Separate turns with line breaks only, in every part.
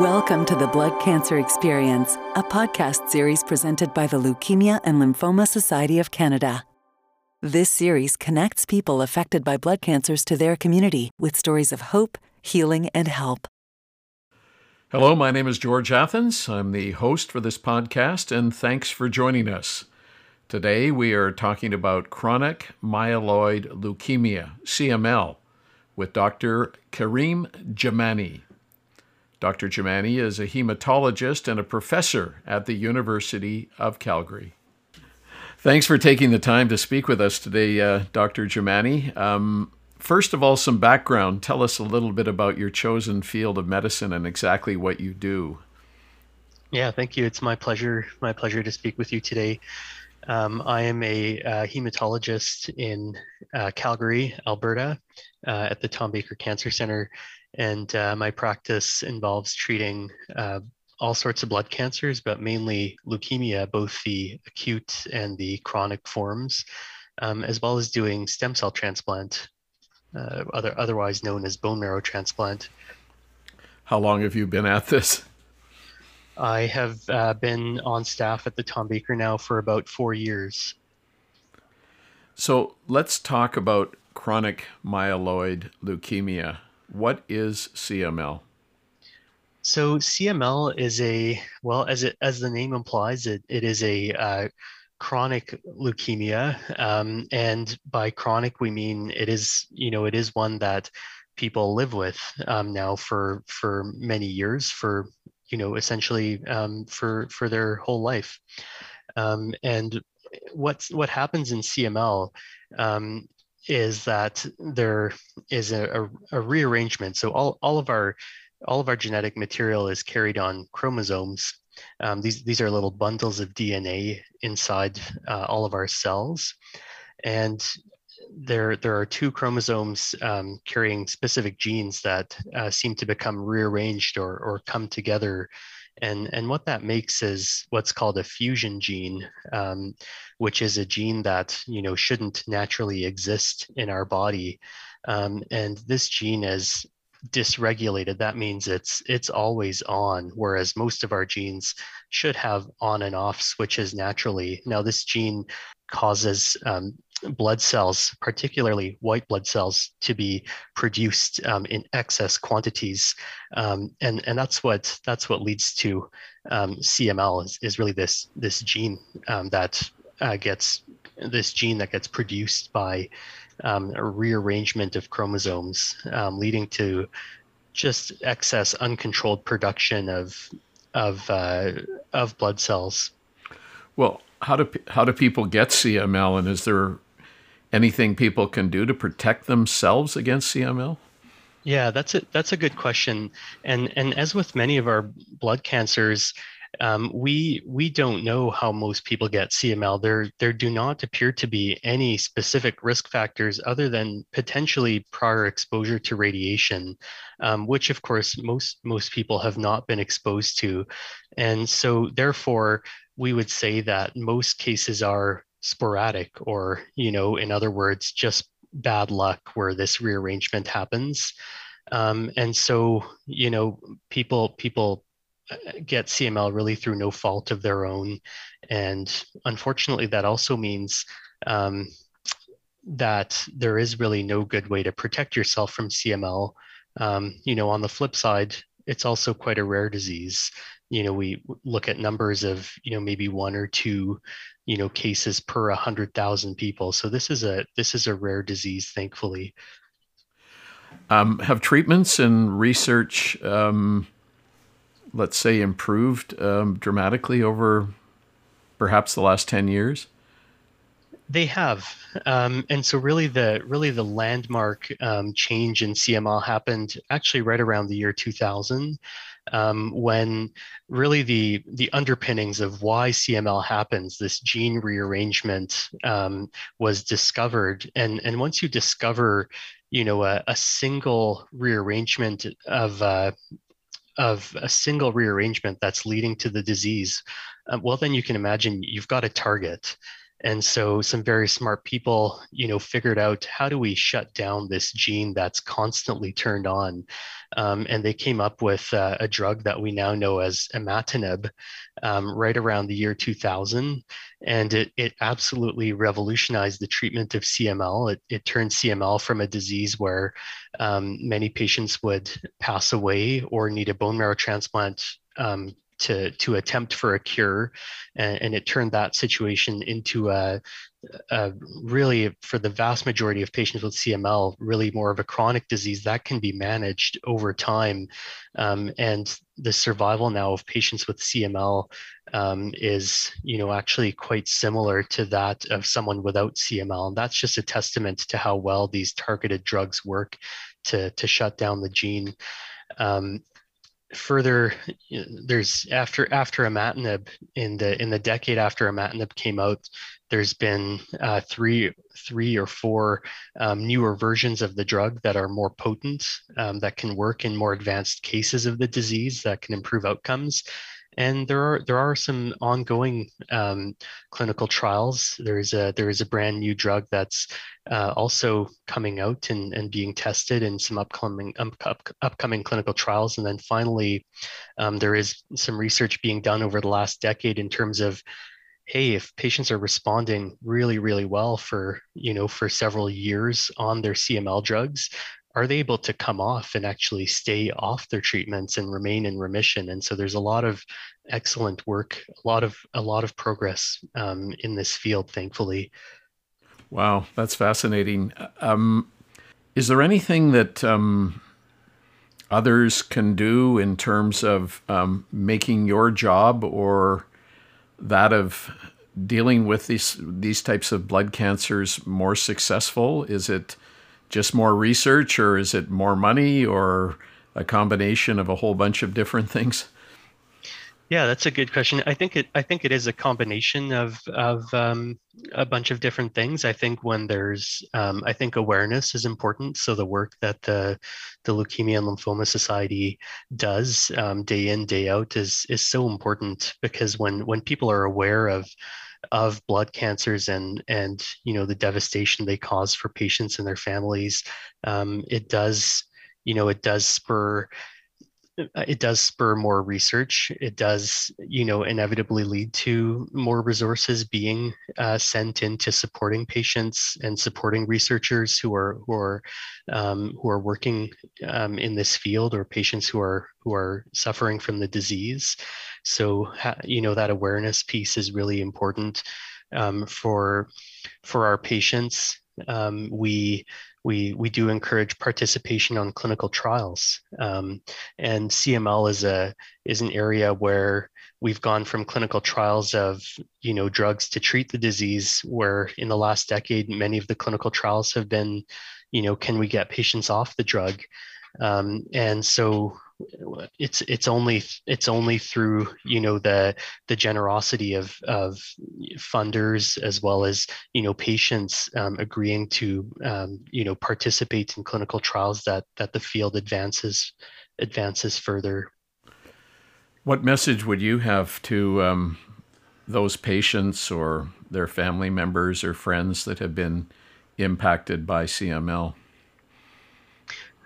Welcome to the Blood Cancer Experience, a podcast series presented by the Leukemia and Lymphoma Society of Canada. This series connects people affected by blood cancers to their community with stories of hope, healing, and help.
Hello, my name is George Athens. I'm the host for this podcast, and thanks for joining us. Today we are talking about chronic myeloid leukemia, CML, with Dr. Kareem Jamani. Dr. Jamani is a hematologist and a professor at the University of Calgary. Thanks for taking the time to speak with us today, uh, Dr. Jamani. Um, first of all, some background. Tell us a little bit about your chosen field of medicine and exactly what you do.
Yeah, thank you. It's my pleasure. My pleasure to speak with you today. Um, I am a uh, hematologist in uh, Calgary, Alberta, uh, at the Tom Baker Cancer Center, and uh, my practice involves treating uh, all sorts of blood cancers, but mainly leukemia, both the acute and the chronic forms, um, as well as doing stem cell transplant, uh, other, otherwise known as bone marrow transplant.
How long have you been at this?
I have uh, been on staff at the Tom Baker now for about four years.
So let's talk about chronic myeloid leukemia. What is CML?
So CML is a well, as it as the name implies, it it is a uh, chronic leukemia, um, and by chronic we mean it is you know it is one that people live with um, now for for many years, for you know essentially um, for for their whole life, um, and what's what happens in CML um, is that there is a, a, a, rearrangement. So all, all of our all of our genetic material is carried on chromosomes. Um, these these are little bundles of DNA inside uh, all of our cells, and there there are two chromosomes um, carrying specific genes that uh, seem to become rearranged or or come together and, and what that makes is what's called a fusion gene, um, which is a gene that you know shouldn't naturally exist in our body. Um, and this gene is dysregulated. That means it's it's always on, whereas most of our genes should have on and off switches naturally. Now this gene causes um, blood cells, particularly white blood cells, to be produced um, in excess quantities, um, and and that's what that's what leads to um, CML is, is really this this gene um, that uh, gets this gene that gets produced by um, a rearrangement of chromosomes, um, leading to just excess uncontrolled production of of uh, of blood cells.
Well, how do how do people get CML, and is there anything people can do to protect themselves against CML?
Yeah, that's a that's a good question. And and as with many of our blood cancers, um, we we don't know how most people get CML. There there do not appear to be any specific risk factors other than potentially prior exposure to radiation, um, which of course most most people have not been exposed to, and so therefore we would say that most cases are sporadic or you know in other words just bad luck where this rearrangement happens. Um, and so you know people people uh, get cml really through no fault of their own. And unfortunately that also means um, that there is really no good way to protect yourself from cml um, you know on the flip side it's also quite a rare disease. You know we look at numbers of you know maybe one or two you know cases per 100,000 people. So this is a this is a rare disease thankfully.
Um, have treatments and research um, let's say improved um, dramatically over perhaps the last 10 years?
They have. Um, and so really the really the landmark um, change in cml happened actually right around the year 2000 um, when really the the underpinnings of why CML happens, this gene rearrangement, um, was discovered. And and once you discover, you know, a, a single rearrangement of uh, of a single rearrangement that's leading to the disease, uh, well, then you can imagine you've got a target. And so some very smart people, you know, figured out how do we shut down this gene that's constantly turned on. Um, and they came up with uh, a drug that we now know as imatinib um, right around the year 2000. And it, it absolutely revolutionized the treatment of CML. It, it turned CML from a disease where um, many patients would pass away or need a bone marrow transplant um, to to attempt for a cure, and, and it turned that situation into a, a, really for the vast majority of patients with CML, really more of a chronic disease that can be managed over time, um, and the survival now of patients with CML um, is you know actually quite similar to that of someone without CML, and that's just a testament to how well these targeted drugs work to to shut down the gene. Um, further there's after after imatinib in the in the decade after imatinib came out there's been uh, three three or four um, newer versions of the drug that are more potent um, that can work in more advanced cases of the disease that can improve outcomes and there are there are some ongoing um, clinical trials. There is a there is a brand new drug that's uh, also coming out and, and being tested in some upcoming um, up, upcoming clinical trials. And then finally, um, there is some research being done over the last decade in terms of hey if patients are responding really really well for you know for several years on their cml drugs are they able to come off and actually stay off their treatments and remain in remission? And so there's a lot of excellent work a lot of a lot of progress um, in this field thankfully.
Wow that's fascinating. Um, is there anything that um, others can do in terms of um, making your job or that of dealing with these these types of blood cancers more successful? Is it just more research or is it more money or a combination of a whole bunch of different things?
Yeah, that's a good question. I think it. I think it is a combination of of um, a bunch of different things. I think when there's, um, I think awareness is important. So the work that the the Leukemia and Lymphoma Society does um, day in day out is is so important because when when people are aware of of blood cancers and and you know the devastation they cause for patients and their families um, it does you know it does spur it does spur more research it does you know inevitably lead to more resources being uh, sent into supporting patients and supporting researchers who are who are um, who are working um, in this field or patients who are who are suffering from the disease so you know that awareness piece is really important um, for for our patients. Um, we we we do encourage participation on clinical trials, um, and CML is a is an area where we've gone from clinical trials of you know drugs to treat the disease, where in the last decade many of the clinical trials have been, you know, can we get patients off the drug, um, and so it's it's only it's only through you know the the generosity of of funders as well as you know patients um, agreeing to um, you know participate in clinical trials that that the field advances advances further.
What message would you have to um, those patients or their family members or friends that have been impacted by CML?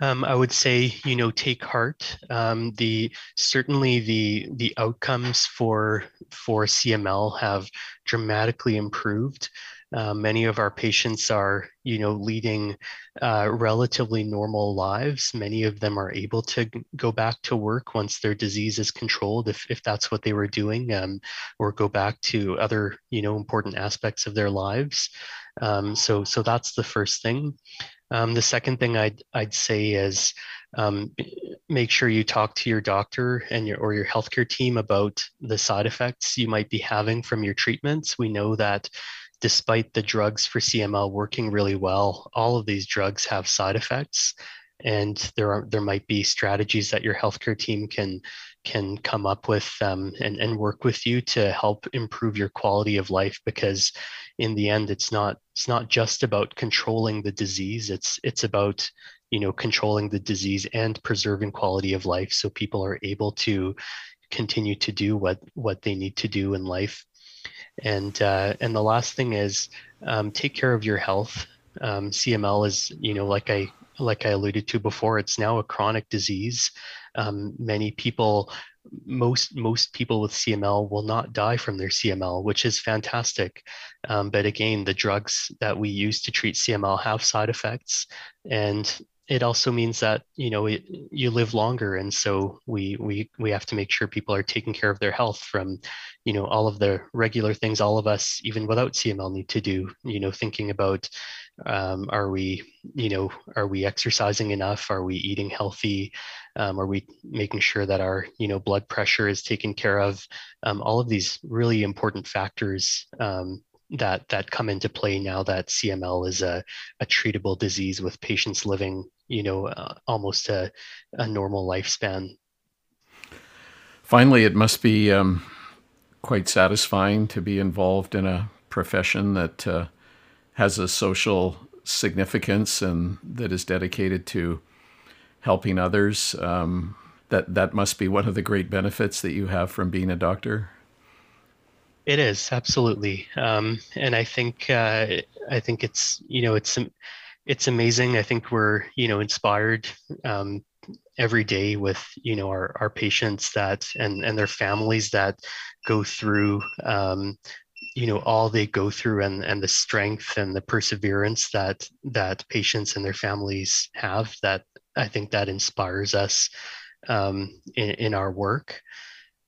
Um, I would say, you know, take heart. Um, the certainly the the outcomes for for CML have dramatically improved. Uh, many of our patients are, you know, leading uh, relatively normal lives. Many of them are able to go back to work once their disease is controlled, if, if that's what they were doing, um, or go back to other, you know, important aspects of their lives. Um, so, so that's the first thing. Um, the second thing I'd, I'd say is um, make sure you talk to your doctor and your or your healthcare team about the side effects you might be having from your treatments. We know that despite the drugs for CML working really well, all of these drugs have side effects and there are there might be strategies that your healthcare team can can come up with um, and, and work with you to help improve your quality of life because in the end it's not it's not just about controlling the disease it's it's about you know controlling the disease and preserving quality of life so people are able to continue to do what what they need to do in life And uh, and the last thing is um, take care of your health. Um, CML is, you know, like I like I alluded to before, it's now a chronic disease. Um, many people, most most people with CML will not die from their CML, which is fantastic. Um, but again, the drugs that we use to treat CML have side effects, and it also means that you know it, you live longer and so we we we have to make sure people are taking care of their health from you know all of the regular things all of us even without cml need to do you know thinking about um, are we you know are we exercising enough? Are we eating healthy? Um, are we making sure that our you know blood pressure is taken care of? Um, all of these really important factors um, that that come into play now that CML is a, a treatable disease with patients living, you know, uh, almost a, a normal lifespan.
Finally, it must be um, quite satisfying to be involved in a profession that uh, has a social significance and that is dedicated to helping others. Um, that that must be one of the great benefits that you have from being a doctor.
It is absolutely, um, and I think uh, I think it's you know it's it's amazing. I think we're you know inspired um, every day with you know our our patients that and and their families that go through um, you know all they go through and and the strength and the perseverance that that patients and their families have that I think that inspires us um, in, in our work.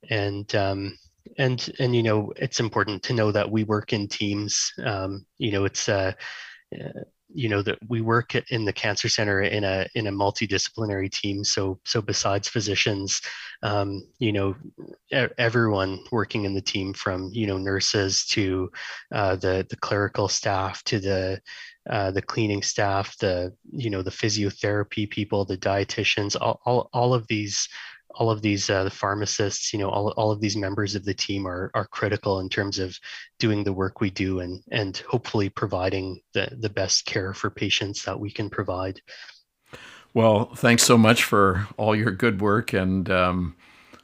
And um, and and you know it's important to know that we work in teams. Um, you know it's uh, you know that we work in the cancer center in a in a multidisciplinary team. So so besides physicians um, you know everyone working in the team from you know nurses to uh, the the clerical staff to the uh, the cleaning staff the you know the physiotherapy people the dietitians all, all, all of these all of these uh, the pharmacists you know all, all of these members of the team are are critical in terms of doing the work we do and and hopefully providing the the best care for patients that we can provide.
Well thanks so much for all your good work and um,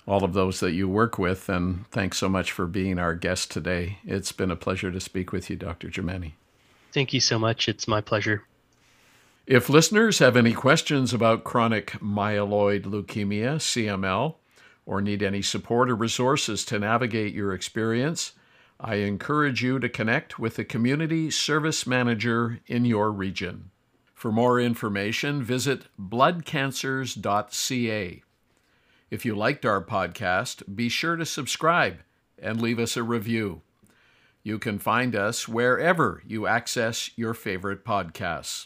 all of those that you work with and thanks so much for being our guest today. It's been a pleasure to speak with you dr Jamani
thank you so much. It's my pleasure
if listeners have any questions about chronic myeloid leukemia, CML, or need any support or resources to navigate your experience, I encourage you to connect with the community service manager in your region. For more information, visit bloodcancers.ca. If you liked our podcast, be sure to subscribe and leave us a review. You can find us wherever you access your favorite podcasts.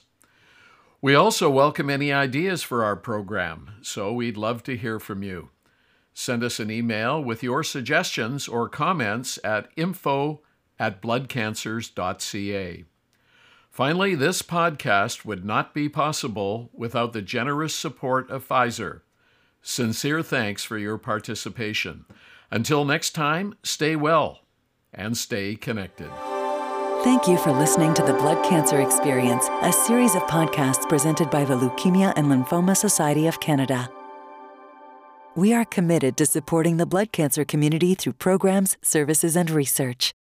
We also welcome any ideas for our program, so we'd love to hear from you. Send us an email with your suggestions or comments at info at bloodcancers.ca. Finally, this podcast would not be possible without the generous support of Pfizer. Sincere thanks for your participation. Until next time, stay well and stay connected.
Thank you for listening to the Blood Cancer Experience, a series of podcasts presented by the Leukemia and Lymphoma Society of Canada. We are committed to supporting the blood cancer community through programs, services, and research.